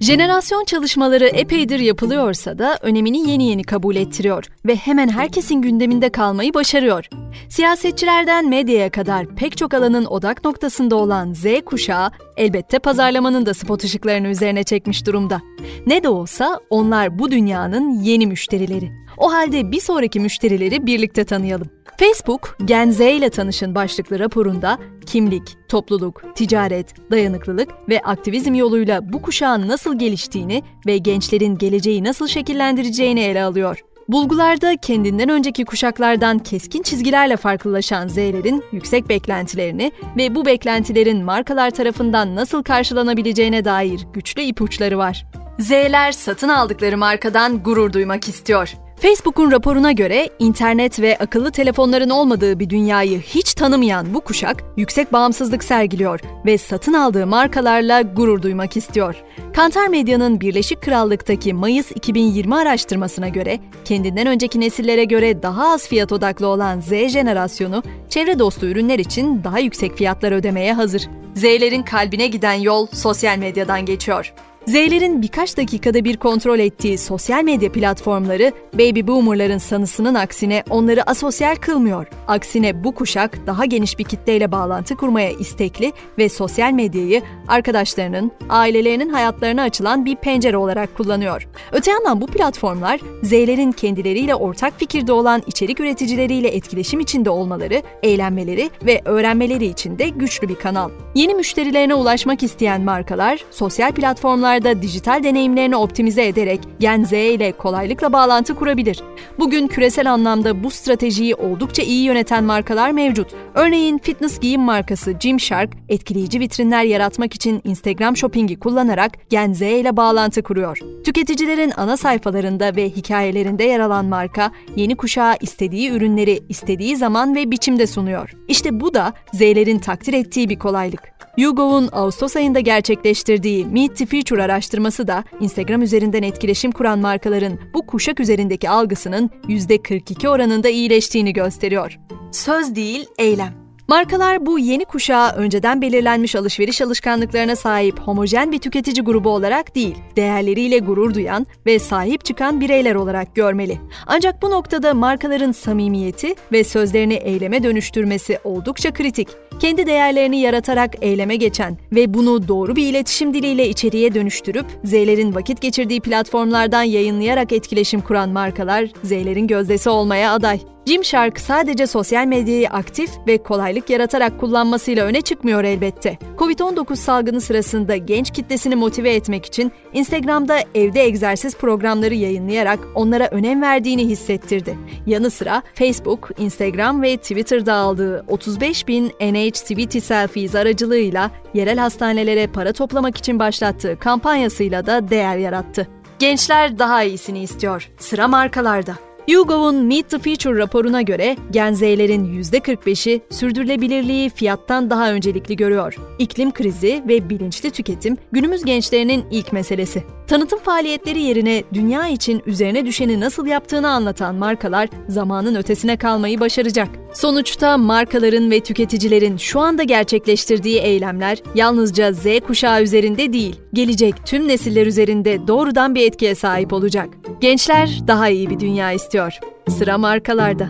Jenerasyon çalışmaları epeydir yapılıyorsa da önemini yeni yeni kabul ettiriyor ve hemen herkesin gündeminde kalmayı başarıyor. Siyasetçilerden medyaya kadar pek çok alanın odak noktasında olan Z kuşağı elbette pazarlamanın da spot ışıklarını üzerine çekmiş durumda. Ne de olsa onlar bu dünyanın yeni müşterileri. O halde bir sonraki müşterileri birlikte tanıyalım. Facebook, Gen Z ile tanışın başlıklı raporunda kimlik, topluluk, ticaret, dayanıklılık ve aktivizm yoluyla bu kuşağın nasıl geliştiğini ve gençlerin geleceği nasıl şekillendireceğini ele alıyor. Bulgularda kendinden önceki kuşaklardan keskin çizgilerle farklılaşan Z'lerin yüksek beklentilerini ve bu beklentilerin markalar tarafından nasıl karşılanabileceğine dair güçlü ipuçları var. Z'ler satın aldıkları markadan gurur duymak istiyor. Facebook'un raporuna göre internet ve akıllı telefonların olmadığı bir dünyayı hiç tanımayan bu kuşak yüksek bağımsızlık sergiliyor ve satın aldığı markalarla gurur duymak istiyor. Kantar Medya'nın Birleşik Krallık'taki Mayıs 2020 araştırmasına göre kendinden önceki nesillere göre daha az fiyat odaklı olan Z jenerasyonu çevre dostu ürünler için daha yüksek fiyatlar ödemeye hazır. Z'lerin kalbine giden yol sosyal medyadan geçiyor. Z'lerin birkaç dakikada bir kontrol ettiği sosyal medya platformları baby boomerların sanısının aksine onları asosyal kılmıyor. Aksine bu kuşak daha geniş bir kitleyle bağlantı kurmaya istekli ve sosyal medyayı arkadaşlarının, ailelerinin hayatlarına açılan bir pencere olarak kullanıyor. Öte yandan bu platformlar Z'lerin kendileriyle ortak fikirde olan içerik üreticileriyle etkileşim içinde olmaları, eğlenmeleri ve öğrenmeleri için de güçlü bir kanal. Yeni müşterilerine ulaşmak isteyen markalar sosyal platformlar alanlarda dijital deneyimlerini optimize ederek Gen Z ile kolaylıkla bağlantı kurabilir. Bugün küresel anlamda bu stratejiyi oldukça iyi yöneten markalar mevcut. Örneğin fitness giyim markası Gymshark, etkileyici vitrinler yaratmak için Instagram Shopping'i kullanarak Gen Z ile bağlantı kuruyor. Tüketicilerin ana sayfalarında ve hikayelerinde yer alan marka, yeni kuşağa istediği ürünleri istediği zaman ve biçimde sunuyor. İşte bu da Z'lerin takdir ettiği bir kolaylık. YouGov'un Ağustos ayında gerçekleştirdiği Meet the Future araştırması da Instagram üzerinden etkileşim kuran markaların bu kuşak üzerindeki algısının %42 oranında iyileştiğini gösteriyor. Söz değil, eylem. Markalar bu yeni kuşağa önceden belirlenmiş alışveriş alışkanlıklarına sahip homojen bir tüketici grubu olarak değil, değerleriyle gurur duyan ve sahip çıkan bireyler olarak görmeli. Ancak bu noktada markaların samimiyeti ve sözlerini eyleme dönüştürmesi oldukça kritik. Kendi değerlerini yaratarak eyleme geçen ve bunu doğru bir iletişim diliyle içeriye dönüştürüp Z'lerin vakit geçirdiği platformlardan yayınlayarak etkileşim kuran markalar Z'lerin gözdesi olmaya aday. Gymshark sadece sosyal medyayı aktif ve kolaylık yaratarak kullanmasıyla öne çıkmıyor elbette. Covid-19 salgını sırasında genç kitlesini motive etmek için Instagram'da evde egzersiz programları yayınlayarak onlara önem verdiğini hissettirdi. Yanı sıra Facebook, Instagram ve Twitter'da aldığı 35 bin NHTVT Selfies aracılığıyla yerel hastanelere para toplamak için başlattığı kampanyasıyla da değer yarattı. Gençler daha iyisini istiyor. Sıra markalarda. YouGov'un Meet the Future raporuna göre Gen Z'lerin %45'i sürdürülebilirliği fiyattan daha öncelikli görüyor. İklim krizi ve bilinçli tüketim günümüz gençlerinin ilk meselesi. Tanıtım faaliyetleri yerine dünya için üzerine düşeni nasıl yaptığını anlatan markalar zamanın ötesine kalmayı başaracak. Sonuçta markaların ve tüketicilerin şu anda gerçekleştirdiği eylemler yalnızca Z kuşağı üzerinde değil, gelecek tüm nesiller üzerinde doğrudan bir etkiye sahip olacak. Gençler daha iyi bir dünya istiyor. Sıra markalarda.